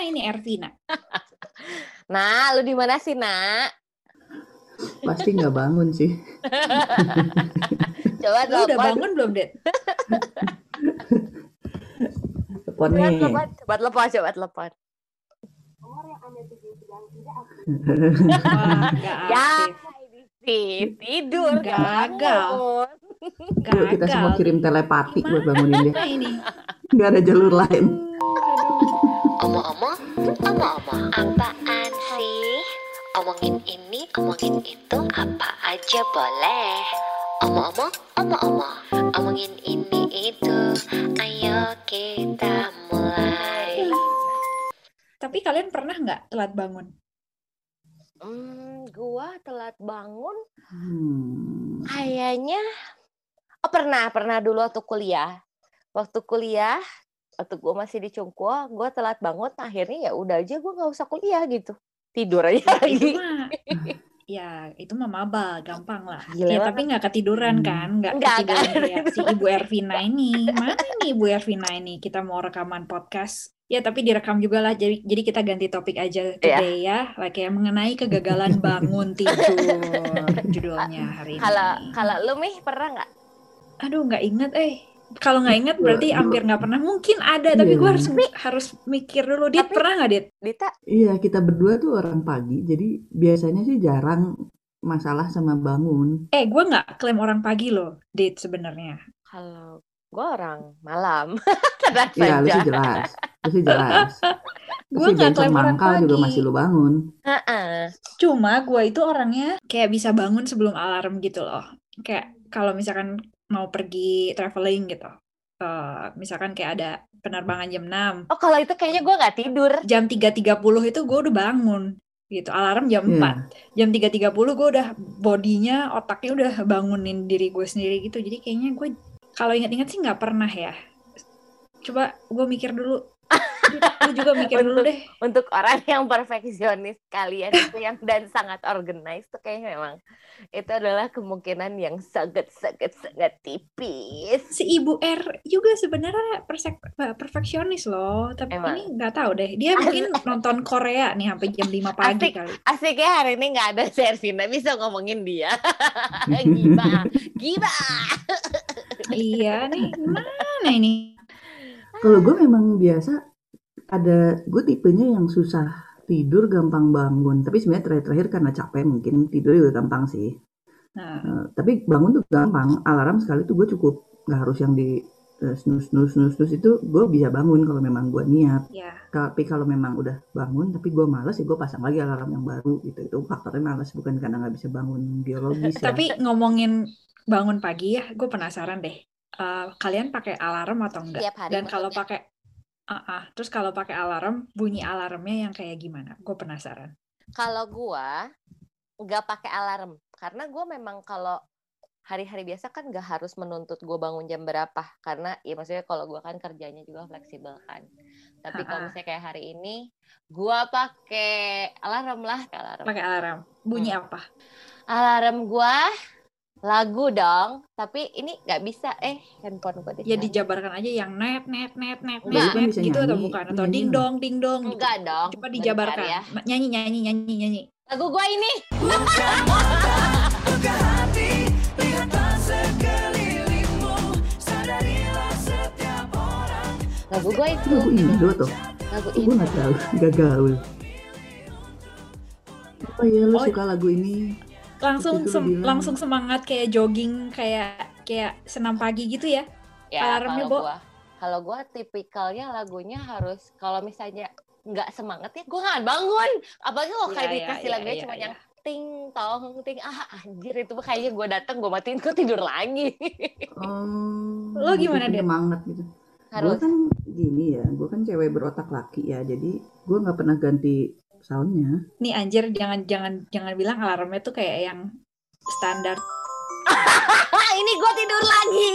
mana ini Ervina? Nah, lu di mana sih, Nak? Pasti nggak bangun sih. Coba Lu udah bangun belum, Det? Telepon Coba nih. telepon, coba telepon, coba telepon. Ya, aktif. tidur. Gagal. Yuk kita semua Gagal. kirim telepati buat bangunin dia. Ini? Nggak ada jalur lain. Omong-omong, omong-omong, apaan sih? Omongin ini, omongin itu, apa aja boleh. Omong-omong, omong-omong, omongin ini itu, ayo kita mulai. Tapi kalian pernah nggak telat bangun? Hmm, gua telat bangun Hmm. kayaknya oh pernah pernah dulu waktu kuliah waktu kuliah waktu gua masih di Cungkuo gua telat bangun akhirnya ya udah aja gua nggak usah kuliah gitu. Tidur aja Ya, itu lagi. mah ya itu mah maba gampang lah. Gila ya banget. tapi nggak ketiduran Hmm. kan nggak ketiduran kan? kayak si ibu Ervina ini. Mana nih ibu Ervina ini? Kita mau rekaman podcast. Ya tapi direkam juga lah. Jadi jadi kita ganti topik aja today ya. Like kayak mengenai kegagalan bangun tidur judulnya hari ini. kalau kalau lu mih pernah nggak? Aduh nggak inget eh kalau nggak inget berarti hampir nggak pernah mungkin ada tapi Iya. gue harus harus mikir dulu dia Tapi- pernah nggak dit Dita Iya, kita berdua tuh orang pagi, jadi biasanya sih jarang masalah sama bangun. eh gue nggak klaim orang pagi loh dit sebenarnya kalau gua orang malam tenang Iya, lu sih jelas. Lu sih jelas. Sih nggak klaim orang mangkal juga pagi. masih lu bangun. Heeh. Cuma gue itu orangnya kayak bisa bangun sebelum alarm gitu loh. Kayak kalau misalkan mau pergi traveling gitu. Eh, misalkan kayak ada penerbangan jam 6. oh kalau itu kayaknya gua nggak tidur Jam 3.30 itu gue udah bangun gitu. Alarm jam Iya. 4. Jam 3.30 gue udah bodinya, otaknya udah bangunin diri gue sendiri gitu. Jadi kayaknya gue kalau ingat-ingat sih nggak pernah ya. Coba gue mikir dulu. Lu juga mikir dulu deh. untuk orang yang perfeksionis kalian itu yang dan sangat organized tuh kayaknya memang itu adalah kemungkinan yang sangat sangat sangat tipis. si ibu R juga sebenarnya persek- perfeksionis loh tapi Emang. ini nggak tahu deh dia mungkin nonton Korea nih sampai jam 5 pagi Asik. kali Asiknya hari ini nggak ada Servina bisa ngomongin dia. Giba, giba. iya nih mana ini Kalau gue memang biasa ada gue tipenya yang susah tidur gampang bangun. Tapi sebenarnya terakhir-terakhir karena capek mungkin tidur juga gampang sih. nah Eh, tapi bangun tuh gampang. Alarm sekali tuh gue cukup nggak harus yang di eh, snooze snooze snooze snooze itu gue bisa bangun kalau memang gue niat. ya Tapi kalau memang udah bangun tapi gue males ya gue pasang lagi alarm yang baru gitu. Itu faktornya males bukan karena nggak bisa bangun biologis ya. tapi ngomongin bangun pagi ya gue penasaran deh Eh, kalian pakai alarm atau enggak Tiap hari dan kalau pakai Ah, ah. terus kalau pakai alarm bunyi alarmnya yang kayak gimana gue penasaran Kalau gua nggak pakai alarm karena gua memang kalau hari-hari biasa kan nggak harus menuntut gua bangun jam berapa karena ya maksudnya kalau gua kan kerjanya juga fleksibel kan. Tapi kalau misalnya kayak hari ini gua pakai alarm lah, pakai alarm. pakai alarm bunyi Hmm. apa Alarm gua lagu dong, tapi ini nggak bisa eh handphone gua ya dijabarkan aja yang net net net net net, net bisa gitu atau nyanyi. bukan atau Nyanyi ding dong ding dong gitu. Enggak dong. coba dijabarkan ya. nyanyi nyanyi nyanyi nyanyi Lagu gua ini. Lagu gua Itu lagu Indo tuh. Lagu Gue ini. nggak tahu, gak gaul. Apa ya lu Oh. suka lagu ini? Langsung sem- bilang. langsung semangat kayak jogging kayak kayak senam pagi gitu ya Ya, Alarmnya, kalau Bo? gua kalau gua tipikalnya lagunya harus kalau misalnya nggak semangat ya gua nggak bangun apalagi kalau kayak Iya, iya, dikasih iya, lagunya iya, cuma iya. yang ting tong ting ah anjir itu kayaknya gua datang gua matiin gua tidur lagi Oh, Lo gimana, Den? Semangat gitu. Gue harus kan gini ya, gue kan cewek berotak laki ya, jadi gue nggak pernah ganti soundnya. nih anjir jangan jangan jangan bilang alarmnya tuh kayak yang standar. Ini gua tidur lagi.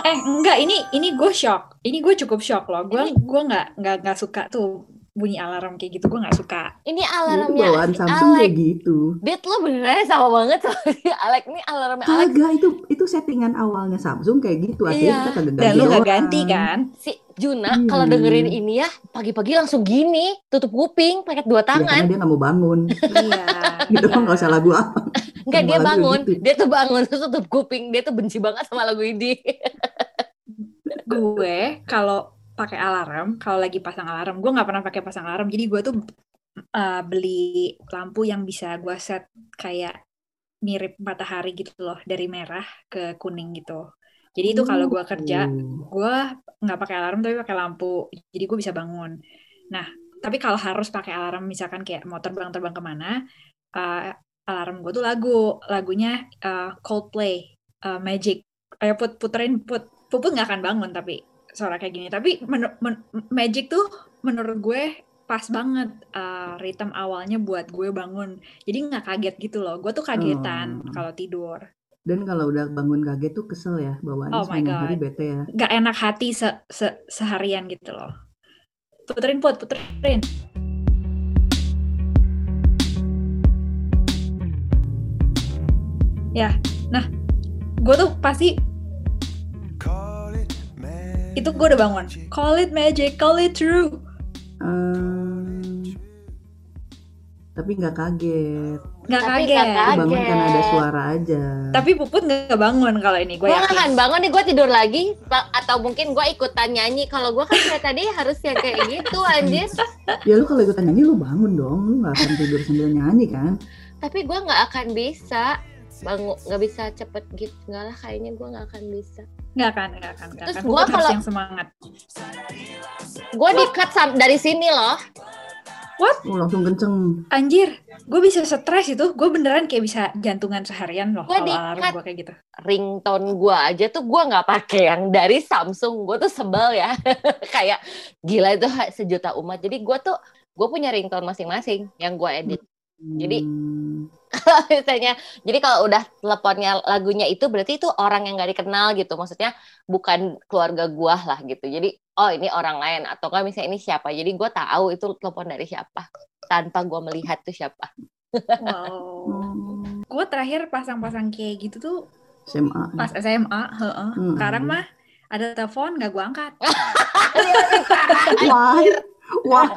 Eh enggak ini ini gue shock. Ini gue cukup shock loh. Gue gue nggak nggak nggak suka tuh bunyi alarm kayak gitu gue nggak suka Ini Ya, alarmnya bawaan si Samsung kayak Alek. gitu. Dit lo beneran sama banget sama si Alek. Ini alarmnya Alek Kagak itu itu settingan awalnya Samsung kayak gitu. Akhirnya Iya. kita kagak dan ganti lu nggak doang. ganti kan si Juna Iya. kalau dengerin ini ya pagi-pagi langsung gini tutup kuping pakai dua Ya, karena tangan dia nggak mau bangun. iya gitu iya. kan nggak usah lagu apa. Enggak dia bangun gitu. dia tuh bangun terus tutup kuping dia tuh benci banget sama lagu ini gue kalau pakai alarm. Kalau lagi pasang alarm gue nggak pernah pakai pasang alarm. Jadi gue tuh uh, beli lampu yang bisa gue set kayak mirip matahari gitu loh dari merah ke kuning gitu. Jadi itu kalau gue kerja gue nggak pakai alarm tapi pakai lampu. Jadi gue bisa bangun. Nah tapi kalau harus pakai alarm misalkan kayak mau terbang-terbang ke mana uh, alarm gue tuh lagu. Lagunya uh, Coldplay uh, Magic. Ayo put puterin put. Puput nggak akan bangun tapi suara kayak gini tapi menu- men- Magic tuh menurut gue pas banget uh, ritme awalnya buat gue bangun jadi nggak kaget gitu loh gue tuh kagetan Oh. kalau tidur Dan kalau udah bangun kaget tuh kesel ya bawaannya Oh my sepanjang hari God. bete ya. nggak enak hati se- se- seharian gitu loh. Puterin put, puterin. Ya, nah, gue tuh pasti itu gue udah bangun. Call it magic, call it true. Ehm, tapi nggak kaget. Nggak Tapi kaget. bangun karena ada suara aja. Tapi puput nggak bangun kalau ini, gue gak akan yakin. bangun nih gue tidur lagi atau mungkin gue ikutan nyanyi kalau gue kan kayak tadi harus yang kayak gitu anjir Ya lu kalau ikutan nyanyi lu bangun dong, lu nggak akan tidur sambil nyanyi kan? tapi gue nggak akan bisa bangun nggak bisa cepet gitu. Nggak lah kayaknya gue nggak akan bisa. Nggak akan, nggak akan, nggak Terus harus kalau- yang semangat. gue di cut sam- dari sini loh. Lu langsung kenceng. Anjir, gue bisa stres itu. Gue beneran kayak bisa jantungan seharian loh Gua kalau di- alarm gue kayak gitu. ringtone gue aja tuh gue nggak pakai yang dari Samsung. Gue tuh sebel ya. Kayak gila itu sejuta umat. Jadi gue tuh gue punya ringtone masing-masing yang gue edit. Jadi- Hmm, misalnya jadi kalau udah teleponnya lagunya itu berarti itu orang yang gak dikenal gitu maksudnya bukan keluarga gua lah gitu jadi oh ini orang lain atau kan misalnya ini siapa jadi gua tahu itu telepon dari siapa tanpa gua melihat tuh siapa Wow. oh, Gue terakhir pasang-pasang kayak gitu tuh SMA. pas SMA. heeh. Hmm. Sekarang mah ada telepon gak gue angkat. Why? Why?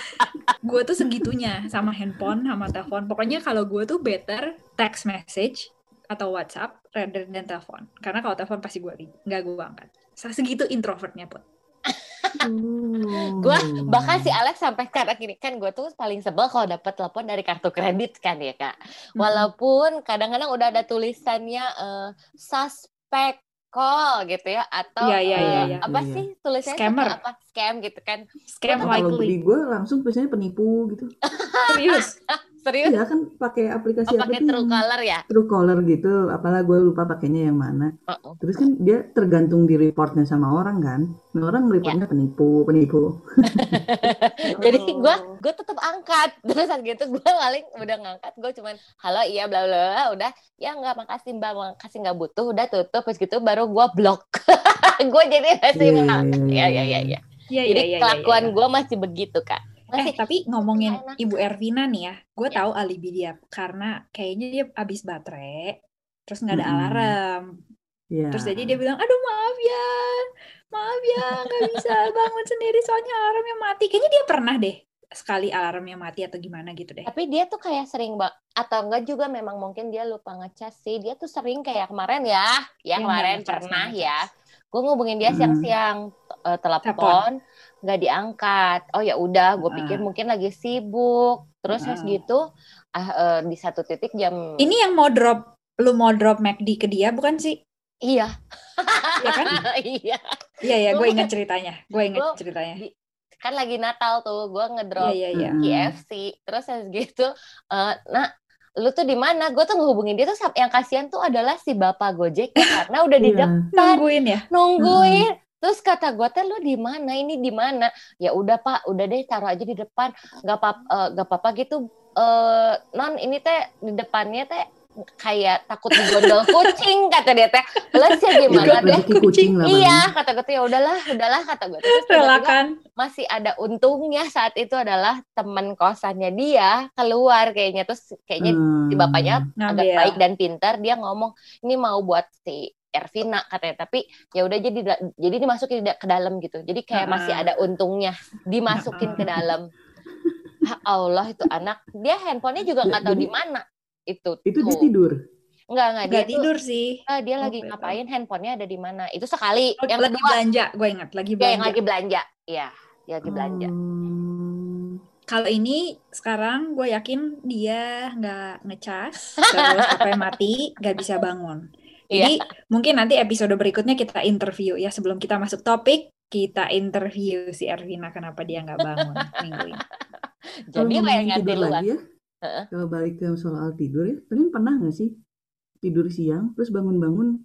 gue tuh segitunya sama handphone sama telepon. Pokoknya kalau gue tuh better text message atau WhatsApp rather than telepon. Karena kalau telepon pasti gue nggak gue angkat. Segitu introvertnya pun. Gua Hmm. bahkan si Alex sampai sekarang gini kan gue tuh paling sebel kalau dapat telepon dari kartu kredit kan ya kak walaupun kadang-kadang udah ada tulisannya eh, suspect call gitu ya atau Iya, iya, eh, iya, iya. apa iya. sih tulisannya tuh Scammer. apa scam gitu kan Scam kalau likely. di gue langsung biasanya penipu gitu. Serius. Serius Iya kan pakai aplikasi oh apa pakai tuh? true color ya Truecaller gitu. Apalah gue lupa pakainya yang mana. Uh-uh. Terus kan dia tergantung di reportnya sama orang kan. Nah, orang reportnya penipu, penipu. jadi Oh. gue gue tetap angkat terus saat gitu gue paling udah ngangkat gue cuman halo iya bla bla bla udah ya nggak makasih mbak makasih nggak butuh udah tutup terus gitu baru gue blok gue jadi masih Iya, mengangkat iya, ya iya, ya ya iya. ya Iya, jadi iya, iya, kelakuan iya. gue masih begitu kak Eh, masih tapi ngomongin enak. Ibu Ervina nih ya, gue Ya. tahu alibi dia karena kayaknya dia habis baterai, terus nggak ada Mm-mm. alarm. Iya. Terus jadi dia bilang, aduh maaf ya, maaf ya nggak bisa bangun sendiri soalnya alarmnya mati. Kayaknya dia pernah deh sekali alarmnya mati atau gimana gitu deh. tapi dia tuh kayak sering bak atau enggak juga memang mungkin dia lupa ngecas sih dia tuh sering kayak kemarin ya ya Iya, kemarin ngecas, pernah nggak ya ngecas. Gue ngubungin dia Hmm. siang-siang eh, telepon nggak diangkat oh ya udah gue pikir Ah. mungkin lagi sibuk terus habis gitu ah eh, di satu titik jam Ini yang mau drop, lu mau drop McD ke dia bukan sih? iya Iya kan? iya Iya ya, gue ingat ceritanya, gue ingat Gua- ceritanya. kan lagi Natal tuh gue ngedrop iya iya. Hmm. KFC terus habis gitu eh nah lu tuh di mana? Gue tuh ngehubungin dia tuh yang kasihan tuh adalah si bapak gojek karena udah di Iya. depan. Nungguin ya. nungguin. Terus kata gue teh lu di mana? Ini di mana? Ya udah pak. Udah deh taruh aja di depan. Nggak apa nggak apa-apa gitu. Eh non ini teh di depannya teh kayak takut digondol kucing kata dia teh plus ya Ya, gimana deh kucing lah. iya kata gue tuh ya udahlah udahlah kata gue terus Relakan. masih ada untungnya saat itu adalah teman kosannya dia keluar kayaknya terus kayaknya si Hmm. bapaknya agak Ngambil. baik dan pintar dia ngomong ini mau buat si Ervina katanya tapi ya udah jadi jadi dimasukin di- ke dalam gitu jadi kayak Ah. masih ada untungnya dimasukin ke dalam Ah, Allah itu anak dia handphonenya juga Ya, nggak tahu di mana itu Itu dia tidur. nggak nggak dia Nggak tuh tidur sih. ah, dia Oh, lagi gitu. ngapain handphonenya ada di mana itu sekali Oh, yang lagi kedua belanja, gue ingat lagi dia belanja. yang lagi belanja iya dia lagi belanja Hmm. Kalau ini sekarang gue yakin dia nggak ngecas, terus HP mati, nggak bisa bangun. Iya. Jadi mungkin nanti episode berikutnya kita interview ya sebelum kita masuk topik kita interview si Ervina kenapa dia nggak bangun minggu ini. Jadi bayangan di tidur luar lagi ya, Heeh. kalau balik ke soal tidur ya, kalian pernah nggak sih tidur siang terus bangun-bangun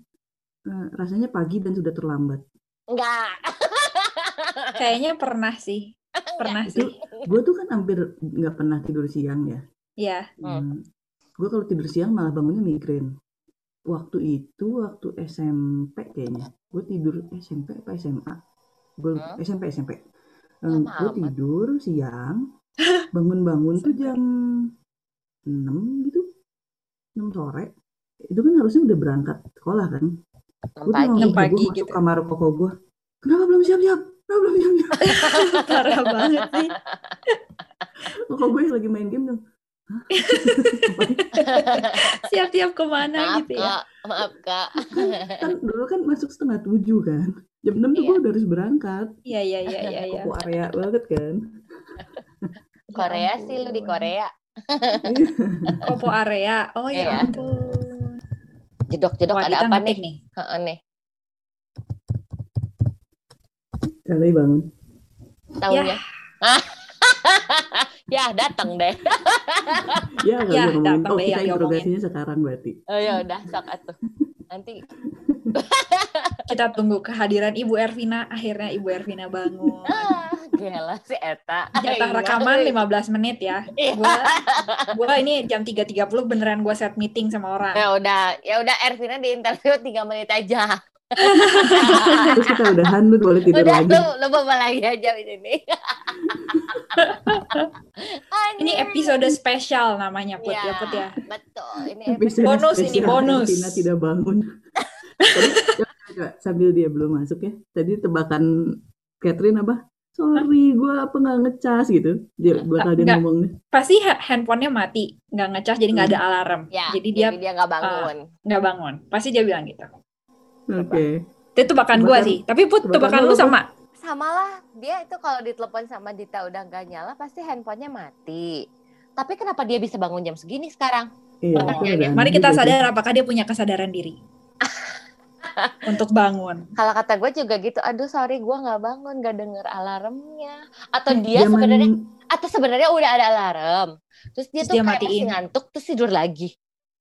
eh, rasanya pagi dan sudah terlambat? enggak Kayaknya pernah sih, pernah Itu sih. gue tuh kan hampir nggak pernah tidur siang ya. Ya, Hmm. gue kalau tidur siang malah bangunnya migrain. Waktu itu waktu SMP kayaknya, gue tidur SMP apa SMA? Gue Hmm. SMP SMP. Lama gue tidur siang, bangun-bangun tuh jam 6 gitu, 6 sore. Itu kan harusnya udah berangkat sekolah kan. Gue tuh pagi Pagi heboh masuk gitu. kamar koko gue. Kenapa belum siap-siap? Kenapa belum siap-siap? parah banget sih. Koko gue lagi main game dong. Siap-siap ke mana maaf gitu ya. kak maaf kak kan dulu kan masuk setengah tujuh kan. Jam 6 tuh Iya. gue udah harus berangkat. Iya, iya, iya, iya. iya. Koko area banget kan. Korea sih lu di. Korea Kopo area. Oh ya Iya. ampun. jedok-jedok ada apa nih nih. Heeh, nih Kali bangun. tahunnya ya datang deh Ya, kalau Ya, ngomongin, datang oh deh kita yang diomongin. interogasinya sekarang berarti. oh ya udah sok atuh nanti Kita tunggu kehadiran Ibu Ervina. Akhirnya Ibu Ervina bangun. ah gila si Eta Jatah Aing rekaman mah, 15 menit ya. Iya. Gua gua ini jam 3.30 beneran gua set meeting sama orang. ya udah ya udah Ervina di interview tiga menit aja Terus kita udahan lu boleh tidur udah lagi. lu lu bawa lagi aja di sini Ini episode spesial namanya Put ya Put ya. betul ini Episode Bonus ini, bonus. Tina tidak bangun. Tadi, coba, coba, sambil dia belum masuk ya. Tadi tebakan Catherine apa? Sorry, gue apa nggak ngecas gitu. Dia bakal dia Nggak. ngomong nih. Pasti ha- handphonenya mati, nggak ngecas jadi nggak ada alarm. ya Jadi dia dia nggak bangun nggak bangun. Pasti dia bilang gitu. Oke. Itu tebakan gua Tebakan- sih. Tapi Put tebakan tebakan lu sama. sama lah dia itu kalau ditelepon sama Dita udah nggak nyala pasti handphonenya mati tapi kenapa dia bisa bangun jam segini sekarang Iya, Mari kita sadar apakah dia punya kesadaran diri untuk bangun. kalau kata gue juga gitu aduh sorry gue nggak bangun nggak denger alarmnya atau Eh, dia zaman- sebenarnya atau sebenarnya udah ada alarm terus dia Terus tuh dia kayak masih matiin. ngantuk terus tidur lagi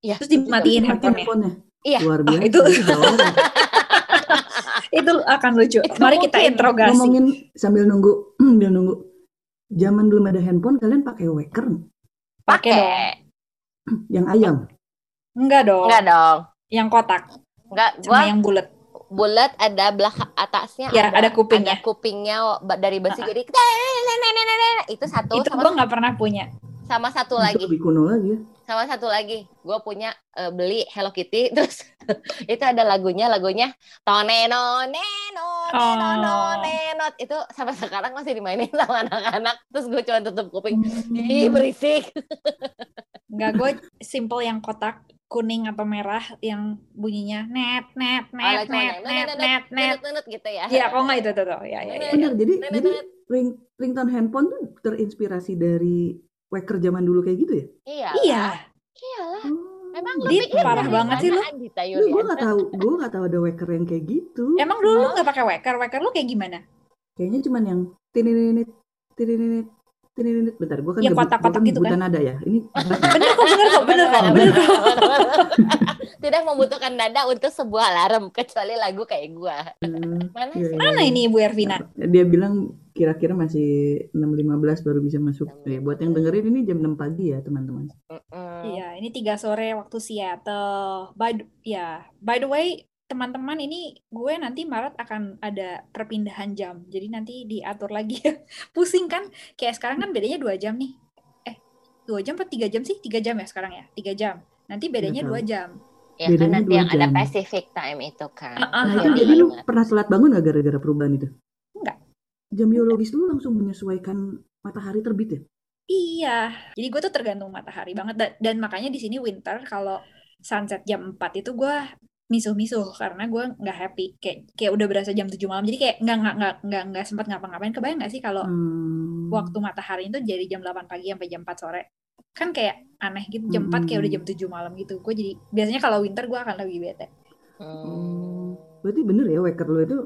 Terus dimatiin handphonenya. Iya. Luar Oh, biasa. itu- jawab. Itu akan lucu. Itu Mari kita interogasi. Ngomongin sambil nunggu, sambil nunggu. Zaman belum ada handphone, kalian pakai waker? Pakai yang ayam. Enggak dong. enggak dong Yang kotak enggak gua yang bulat. bulat ada belakang atasnya Ya, ada. kupingnya. ada kupingnya dari besi jadi itu satu Itu sama gua nggak pernah punya. sama satu Itu lagi. lebih kuno lagi ya. sama satu lagi. Gue punya eh, beli Hello Kitty terus itu ada lagunya lagunya toneno neno neno Oh. neno itu sampai sekarang masih dimainin sama anak-anak. Terus gue cuma tutup kuping. Ih berisik. Enggak, gue simple yang kotak kuning atau merah yang bunyinya net net Oh, net net net net net. nunut nunut gitu ya Iya, kok nggak itu tuh tuh. Ya, ya, ya. Benar, jadi jadi ring ringtone handphone tuh terinspirasi dari waker zaman dulu kayak gitu ya? iya Iya. iyalah Oh. memang lu Dit, parah banget sih lu. Lu gue gak tahu, gue gak tahu ada waker yang kayak gitu. Emang dulu lu nggak pakai waker? Waker lu kayak gimana? Kayaknya cuman yang tinininit, tinininit, tinininit. Bentar, gue kan Ya, kotak-kotak gua kan gitu kan? nada ya. Ini Bener kok, bener kok, bener kok, bener kok. tidak membutuhkan nada untuk sebuah alarm kecuali lagu kayak gua hmm, mana iya, sih iya, Mana iya. ini Ibu Ervina? Dia bilang kira-kira masih 6.15 baru bisa masuk. Eh, buat yang dengerin ini jam 6 pagi ya teman-teman. Iya, ini tiga sore waktu Seattle. By the- ya, by the way, teman-teman ini gue nanti Maret akan ada perpindahan jam. Jadi nanti diatur lagi ya. Pusing kan? Kayak sekarang kan bedanya dua jam nih. Eh, dua jam atau tiga jam sih? Tiga jam ya sekarang ya? Tiga jam. Nanti bedanya Nggak dua jam. Ya kan nanti yang ada jam. Pacific time itu kan. Ah, ah, Nah itu ah, jadi lu Iya. pernah telat bangun gak gara-gara perubahan itu? Enggak. Jam biologis lu langsung menyesuaikan matahari terbit ya? Iya, jadi gue tuh tergantung matahari banget dan, dan makanya di sini winter kalau sunset jam 4 itu gue misuh-misuh karena gue nggak happy. Kayak kayak udah berasa jam 7 malam jadi kayak nggak nggak nggak nggak nggak sempat ngapa-ngapain. Kebayang nggak sih kalau Hmm. waktu matahari itu jadi jam 8 pagi sampai jam 4 sore? Kan kayak aneh gitu jam 4 kayak udah jam 7 malam gitu. Gue jadi biasanya kalau winter gue akan lebih bete. Hmm. Berarti bener ya waker lu itu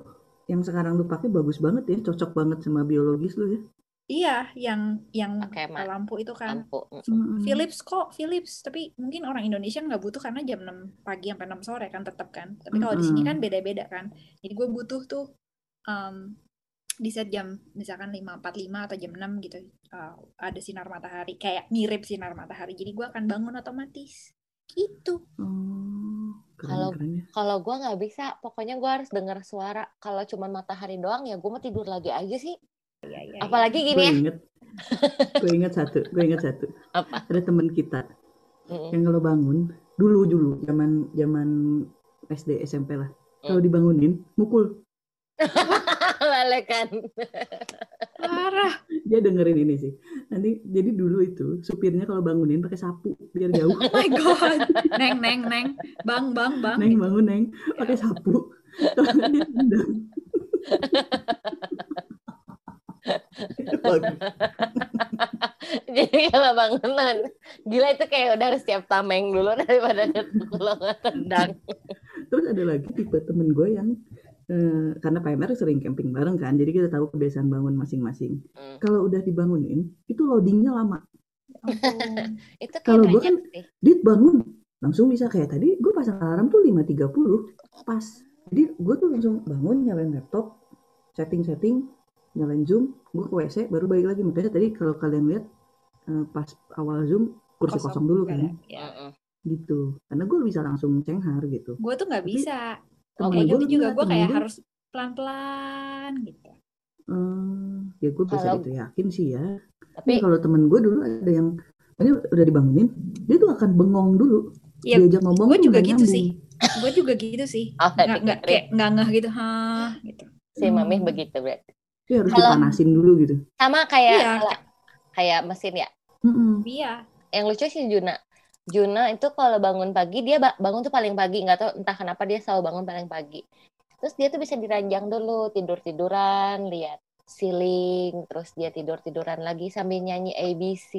yang sekarang lu pakai bagus banget ya, cocok banget sama biologis lu ya. Iya yang yang Pakai ma- lampu itu kan Lampu. Mm. Hmm. Philips kok Philips tapi mungkin orang Indonesia nggak butuh karena jam 6 pagi sampai 6 sore kan tetap kan tapi kalau di sini kan beda-beda kan jadi gue butuh tuh um, di set jam misalkan 5.45 atau jam 6 gitu uh, ada sinar matahari kayak mirip sinar matahari jadi gue akan bangun otomatis gitu Oh, Kalau- ya. Kalau gua nggak bisa, pokoknya gua harus dengar suara. Kalau cuma matahari doang ya gua mau tidur lagi aja sih. Ya, ya, Apalagi Gue gini ya. inget, gue inget satu, gue inget satu. Apa? Ada teman kita Mm-mm. yang kalau bangun dulu dulu zaman zaman SD SMP lah, kalau dibangunin mukul. Lalekan. parah Dia dengerin ini sih. Nanti jadi dulu itu supirnya kalau bangunin pakai sapu biar jauh. oh my god neng neng neng bang bang bang Neng bangun neng pakai sapu. Terus dia. Jadi kalau bangunan, gila itu kayak udah harus siap tameng dulu daripada kalau nggak tendang. Terus ada lagi tipe temen gue yang eh, karena PMR sering camping bareng kan, jadi kita tahu kebiasaan bangun masing-masing. Hmm. Kalau udah dibangunin, itu loadingnya lama. Ampun. Itu kayak Kalau banyak kan- sih. Dit bangun, langsung bisa kayak tadi gue pasang alarm tuh 5.30 pas. Jadi gue tuh langsung bangun, nyalain laptop, setting-setting, nyalain Zoom, gue ke WC, baru balik lagi. Makanya tadi kalau kalian lihat eh, pas awal Zoom, kursi kosong, dulu nggak ada. kan, ya. Gitu. Karena gue bisa langsung cenghar gitu. gue tuh nggak Tapi bisa Temen kayak gue gitu juga gue kayak harus pelan-pelan gitu eh, ya gue bisa Kalau- gitu yakin sih ya. Tapi kalau temen gue dulu ada yang ini udah dibangunin, dia tuh akan bengong dulu. Iya, Diajak ngomong gue tuh juga gitu nyambung. sih gue juga gitu sih Oh, nggak nggak kayak nggak ngeh gitu hah gitu si mami Hmm. begitu berarti. Dia harus Kalau- dipanasin dulu gitu. Sama kayak Iya. kayak, kayak mesin ya. Mm-mm. iya Yang lucu sih Juna. Juna itu kalau bangun pagi dia ba- bangun tuh paling pagi nggak tahu entah kenapa dia selalu bangun paling pagi. Terus dia tuh bisa diranjang dulu tidur tiduran lihat ceiling terus dia tidur tiduran lagi sambil nyanyi ABC.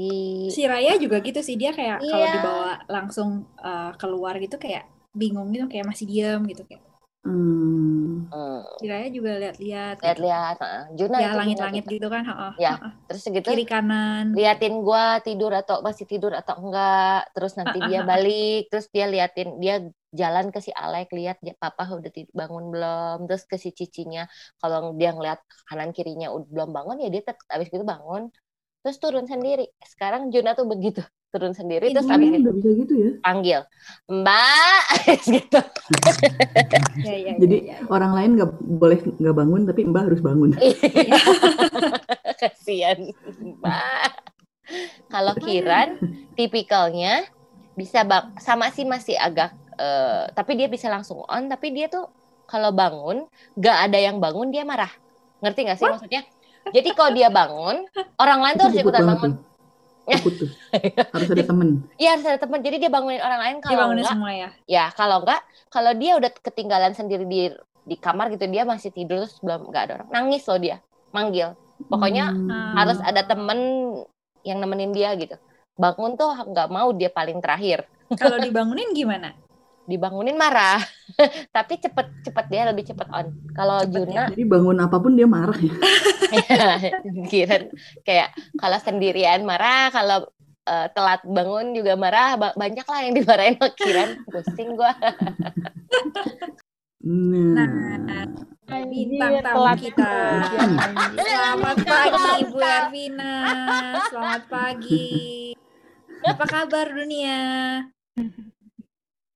si Raya juga gitu sih dia kayak kalau Iya. dibawa langsung uh, keluar gitu kayak bingung gitu kayak masih diam gitu kayak Hmm. Hmm, si Raya juga lihat-lihat lihat-lihat. heeh. Juna ya itu langit-langit gitu kan heeh, Ya. heeh. Terus segitu kiri kanan liatin gua tidur atau masih tidur atau enggak terus nanti dia balik terus dia liatin dia jalan ke si Alek lihat dia papa udah tidur, bangun belum terus ke si cicinya kalau dia ngeliat kanan kirinya udah belum bangun ya dia tetap abis itu bangun terus turun sendiri sekarang Juna tuh begitu turun sendiri terus Ini abis itu bisa gitu ya. panggil Mbak gitu ya, ya, Jadi ya, ya. orang lain nggak boleh nggak bangun, tapi Mbak harus bangun. kasihan Mbak kalau Kiran tipikalnya bisa bang sama sih masih agak eh, tapi dia bisa langsung on tapi dia tuh kalau bangun gak ada yang bangun dia marah ngerti gak sih maksudnya jadi kalau dia bangun orang lain tuh harus ikutan bangun tuh. Takut tuh. Harus ada temen. iya harus ada teman jadi dia bangunin orang lain kalau dibangunin enggak semua ya? Ya kalau enggak kalau dia udah ketinggalan sendiri di di kamar gitu dia masih tidur terus belum nggak ada orang. Nangis loh dia manggil. Pokoknya Hmm. harus ada temen yang nemenin dia gitu. Bangun tuh nggak mau dia paling terakhir. Kalau dibangunin gimana dibangunin marah. Tapi cepet cepet dia lebih cepet on. Kalau Cepet Juna Jadi bangun apa pun dia marah ya. kira kayak kalau sendirian marah kalau eh, telat bangun juga marah Ba- banyak lah yang dimarahin Kiran pusing gua. Nah, bintang Anjir, tamu telat. kita. selamat pagi Ibu Ervina selamat pagi. Apa kabar dunia?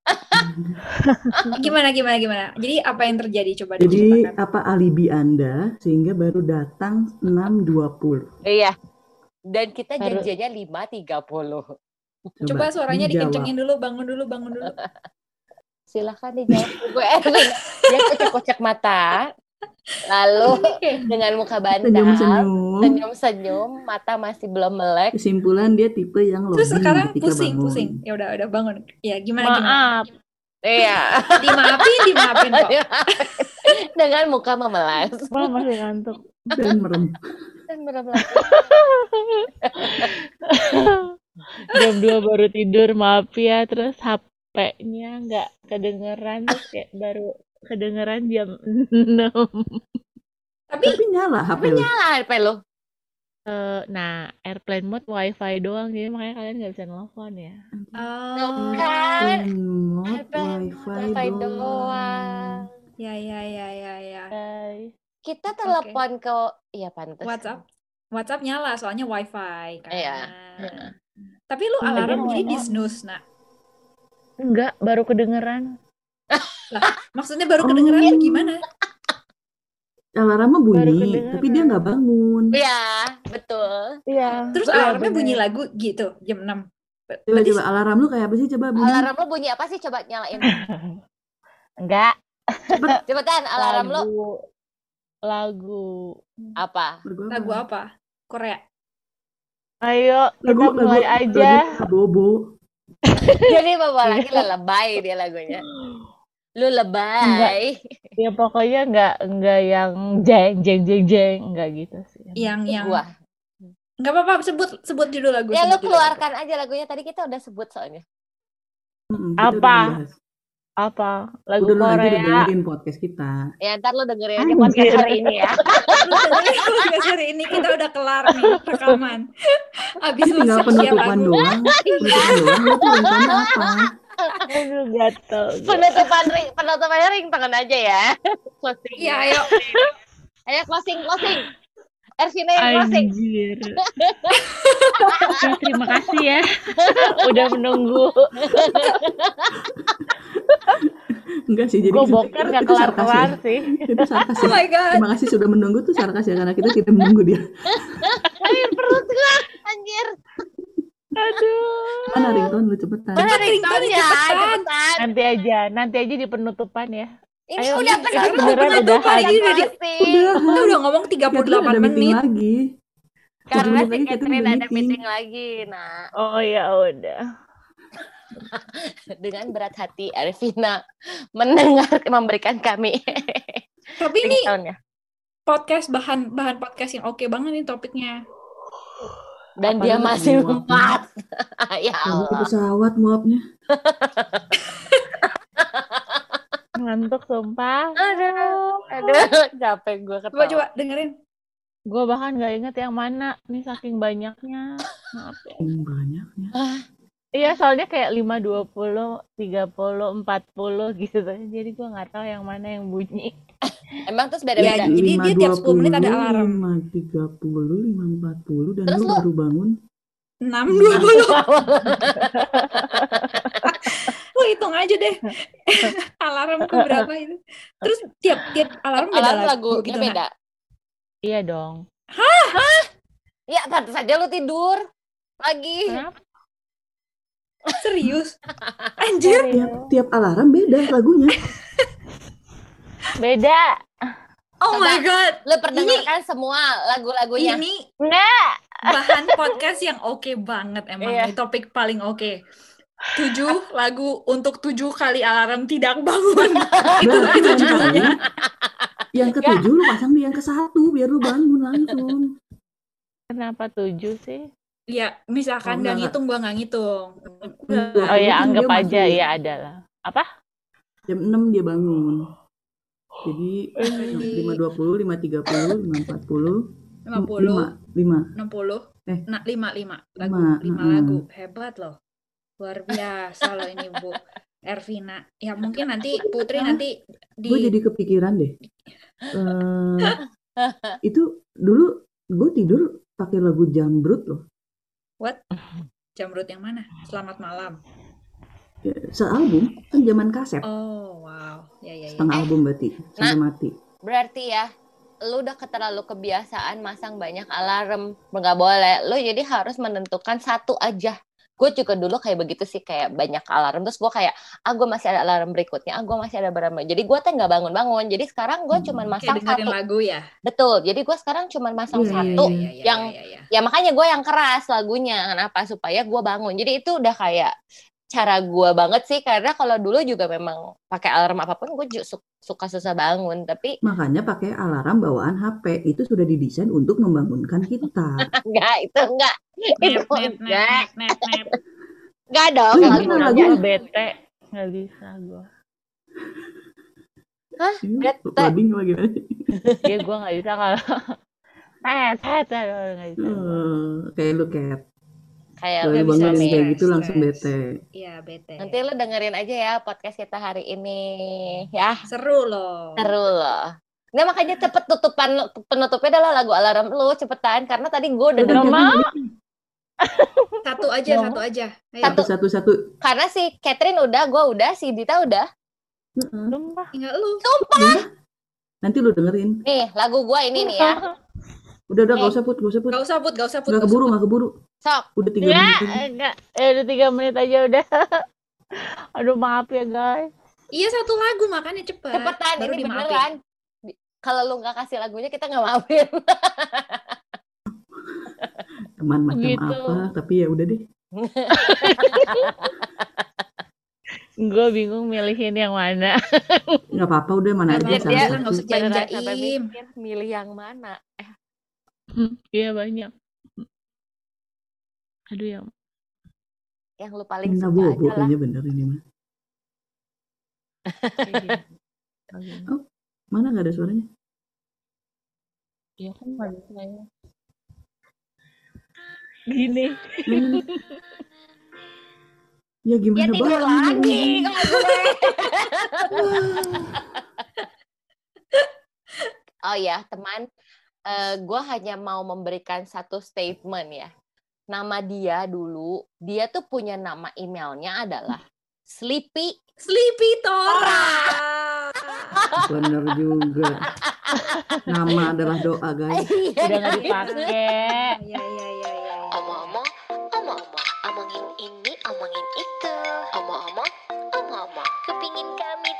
Gimana gimana gimana? Jadi apa yang terjadi coba Jadi diceritakan. apa alibi Anda sehingga baru datang 6.20? Iya. Dan kita Baru- janjiannya 5.30. Coba suaranya dijawab. dikencengin dulu, bangun dulu, bangun dulu. Silahkan dijawab. Gue Erwin. Dia kocak-kocak mata. Lalu dengan muka bandal. Senyum-senyum. Senyum-senyum. Mata masih belum melek. Kesimpulan dia tipe yang Terus loading sekarang ketika pusing, bangun. pusing. Ya udah, udah bangun. Ya gimana gimana? Maaf. Iya. Dimaafin, dimaafin kok. dengan muka memelas. Maaf masih ngantuk. Dan merem. Dan benar-benar Jam 2 baru tidur, maaf ya. Terus HP-nya nggak kedengeran. Terus kayak baru kedengeran jam 6. Tapi Tapi nyala HP lu. Nyala HP lo. Eh, nah, airplane mode wifi doang. Jadi makanya kalian nggak bisa nelfon ya. oh, Kan. Airplane wifi, wifi doang. doang. ya ya ya ya ya. Guys. Kita telepon ke iya pantas. WhatsApp. WhatsApp nyala soalnya wifi kan. Iya. Tapi lu Iya, alarm jadi di snooze, nak. Enggak, baru kedengeran. Maksudnya baru Oh. kedengeran tuh gimana? Alarmnya bunyi, tapi dia nggak bangun. Iya, betul. Iya. Terus iya, alarmnya bener. bunyi lagu gitu jam 6. Ber- Coba berarti coba alarm lu kayak apa sih? Coba bunyi. Alarm lo bunyi apa sih? Coba nyalain. Enggak. Cepetan alarm lo lagu, lagu. apa? Lagu apa? lagu apa? Korea. Ayo, Lagu, kita mulai lagu, aja. lagu Bobo. Jadi bawa lagi lah lebay dia lagunya. Lu lebay. Ya pokoknya enggak enggak yang jeng jeng jeng jeng enggak gitu sih. Yang yang Gua. Enggak apa-apa sebut sebut judul lagu. Ya lu keluarkan aja lagunya. Tadi kita udah sebut soalnya. Udah Apa? Apa? Lagu lu nanti udah Korea. dengerin podcast kita. Ya ntar lu dengerin aja Anjir. podcast hari ini ya. lagu. Lu dengerin podcast hari ini kita udah kelar nih rekaman. Abis Ini lu tinggal penutupan lagu. doang. Penutupan doang. Lu tuh rencana apa? Aduh gatel. Penutupan ring, penutupannya ring tangan aja ya. Closing. Iya, ayo. Ayo closing, closing. Ervina yang closing. Anjir. Oke, terima kasih ya. Udah menunggu. Enggak sih, jadi Gue itu- boker nggak kelar-kelar ya. sih. Itu sarkas Oh ya. my god. Terima kasih sudah menunggu tuh sarkas ya karena kita tidak menunggu dia. Ayo perut gua, anjir. Aduh. Mana ringtone lu cepetan. Mana ringtone ringtone-nya? cepetan. Nanti aja, nanti aja di penutupan ya. Ini Ayo, udah ini penutup beneran penutupan udahan. lagi udah di Udah. Kita udah ngomong Catherine 38 ada meeting menit. lagi. Karena si Catherine ada meeting. meeting lagi. Nah, Oh ya udah. dengan berat hati Arvina mendengar memberikan kami Tapi ini podcast bahan bahan podcast yang oke banget nih topiknya. Dan Apa dia masih empat. ya Allah. pesawat muapnya. Ngantuk sumpah. Aduh, aduh, capek gue ketawa. Coba coba dengerin. Gue bahkan nggak inget yang mana. Nih saking banyaknya. Maaf ya. Banyaknya. Iya, soalnya kayak 5, 20, 30, 40 gitu. Jadi gue nggak tahu yang mana yang bunyi. Emang terus Ya, beda-beda. jadi dia tiap 10 menit ada alarm. 5, 30, 5, 40 dan Terus lu lu- baru bangun. 6 20. Lu hitung aja deh. Alarmku berapa itu. Terus tiap tiap alarm beda Alarm lagu gitu. Nah. beda. Iya dong. Ya, pantas saja lu tidur lagi. Kenapa? Serius? Anjir. Tiap, tiap alarm beda lagunya. Beda. Oh my god. Lu perdengarkan semua lagu-lagunya. Ini Enggak. bahan podcast yang oke banget emang. Iya. Ini topik paling oke. Tujuh lagu untuk tujuh kali alarm tidak bangun. itu Berarti itu judulnya. Yang ketujuh lu pasang di yang ke satu biar lu bangun langsung. Kenapa tujuh sih? Ya, misalkan Oh, nggak enggak, ngitung gua nggak ngitung. Enggak. Oh ya, anggap aja masuk. ya adalah. Apa? Jam 6 dia bangun. Jadi Jadi 5.20, 5.30, 5.40, 50, 5, 5. 60, Eh. nah 5 5 lagu, Lima, 5 heeh. lagu. Hebat loh. Luar biasa loh ini Bu Ervina. Ya mungkin nanti Putri nanti di Gue jadi kepikiran deh. Eh itu dulu gue tidur pakai lagu Jambrut loh. What? Jamrut yang mana? Selamat malam. Ya, sealbum kan zaman kaset Oh, wow. Ya, ya, ya. setengah album berarti sampai mati Berarti ya, lu udah terlalu kebiasaan masang banyak alarm. Nggak boleh. Lu jadi harus menentukan satu aja. Gue juga dulu kayak begitu sih, kayak banyak alarm. Terus gue kayak, ah gue masih ada alarm berikutnya, ah gue masih ada alarm. Jadi gue tuh nggak bangun-bangun. Jadi sekarang gue Hmm, cuman Kayak masang dengerin satu. lagu ya? Betul. Jadi gue sekarang cuman masang Iya, iya, satu. iya. ya, yang- ya, ya. Ya makanya gue yang keras lagunya. Kenapa? Supaya gue bangun. Jadi itu udah kayak cara gue banget sih. Karena kalau dulu juga memang pakai alarm apa pun, gue suka susah bangun. Tapi makanya pakai alarm bawaan HP itu sudah didesain untuk membangunkan kita enggak, itu enggak. Itu Net, net, enggak. net, net, net. Enggak dong. Iya, lagu bete nggak bisa gue Ini Bete. Labing lagi ya gue nggak bisa kalau tet tet tet, nggak bisa gua. Kayak lu kayak Kayak nggak bisa nih. kayak gitu langsung bete Iya, bete. Nanti lu dengerin aja ya podcast kita hari ini. Ya, Seru loh. seru loh. Nah makanya cepet tutupan penutupnya adalah lagu alarm lu cepetan karena tadi gue udah mau. Satu aja, Mau. satu aja. Ayo. satu satu satu karena si Catherine udah, gue udah, si Dita udah. Heeh. Sumpah. Tinggal lu. nanti lu dengerin Nih lagu gue ini nih ya. Udah udah gak Eh. usah put gak usah put Gak usah put, gak usah put. gak usah keburu put. nggak keburu Sok. udah tiga Enggak, menit aja. enggak. Eh, udah tiga menit aja udah. Aduh maaf ya guys. Iya satu lagu makanya cepet. Cepetan Baru ini dimaafin. beneran. Kalau lu nggak kasih lagunya kita nggak maafin. teman macam Gitu. apa tapi ya udah deh Gue bingung milihin yang mana. nggak apa-apa udah mana aja apa-apa, salah nggak usah mikir milih yang mana. Eh, Iya banyak. Aduh yang yang lu paling Nina suka bobo aja lah. kayaknya bener ini mah mana nggak ada suaranya Iya kan nggak bisa ya. Gini. Mana? ya Ya gimana tidur banget lagi kalau gue. oh ya teman, eh gue hanya mau memberikan satu statement ya. Nama dia dulu, dia tuh punya nama emailnya adalah Sleepy Sleepy Tora. bener juga nama adalah doa guys Iya, Udah nggak dipakai. Ya, ya, ya, ya. Omong-omong, omong-omong, omongin ini, omongin itu. Omong-omong, omong-omong, kepingin kali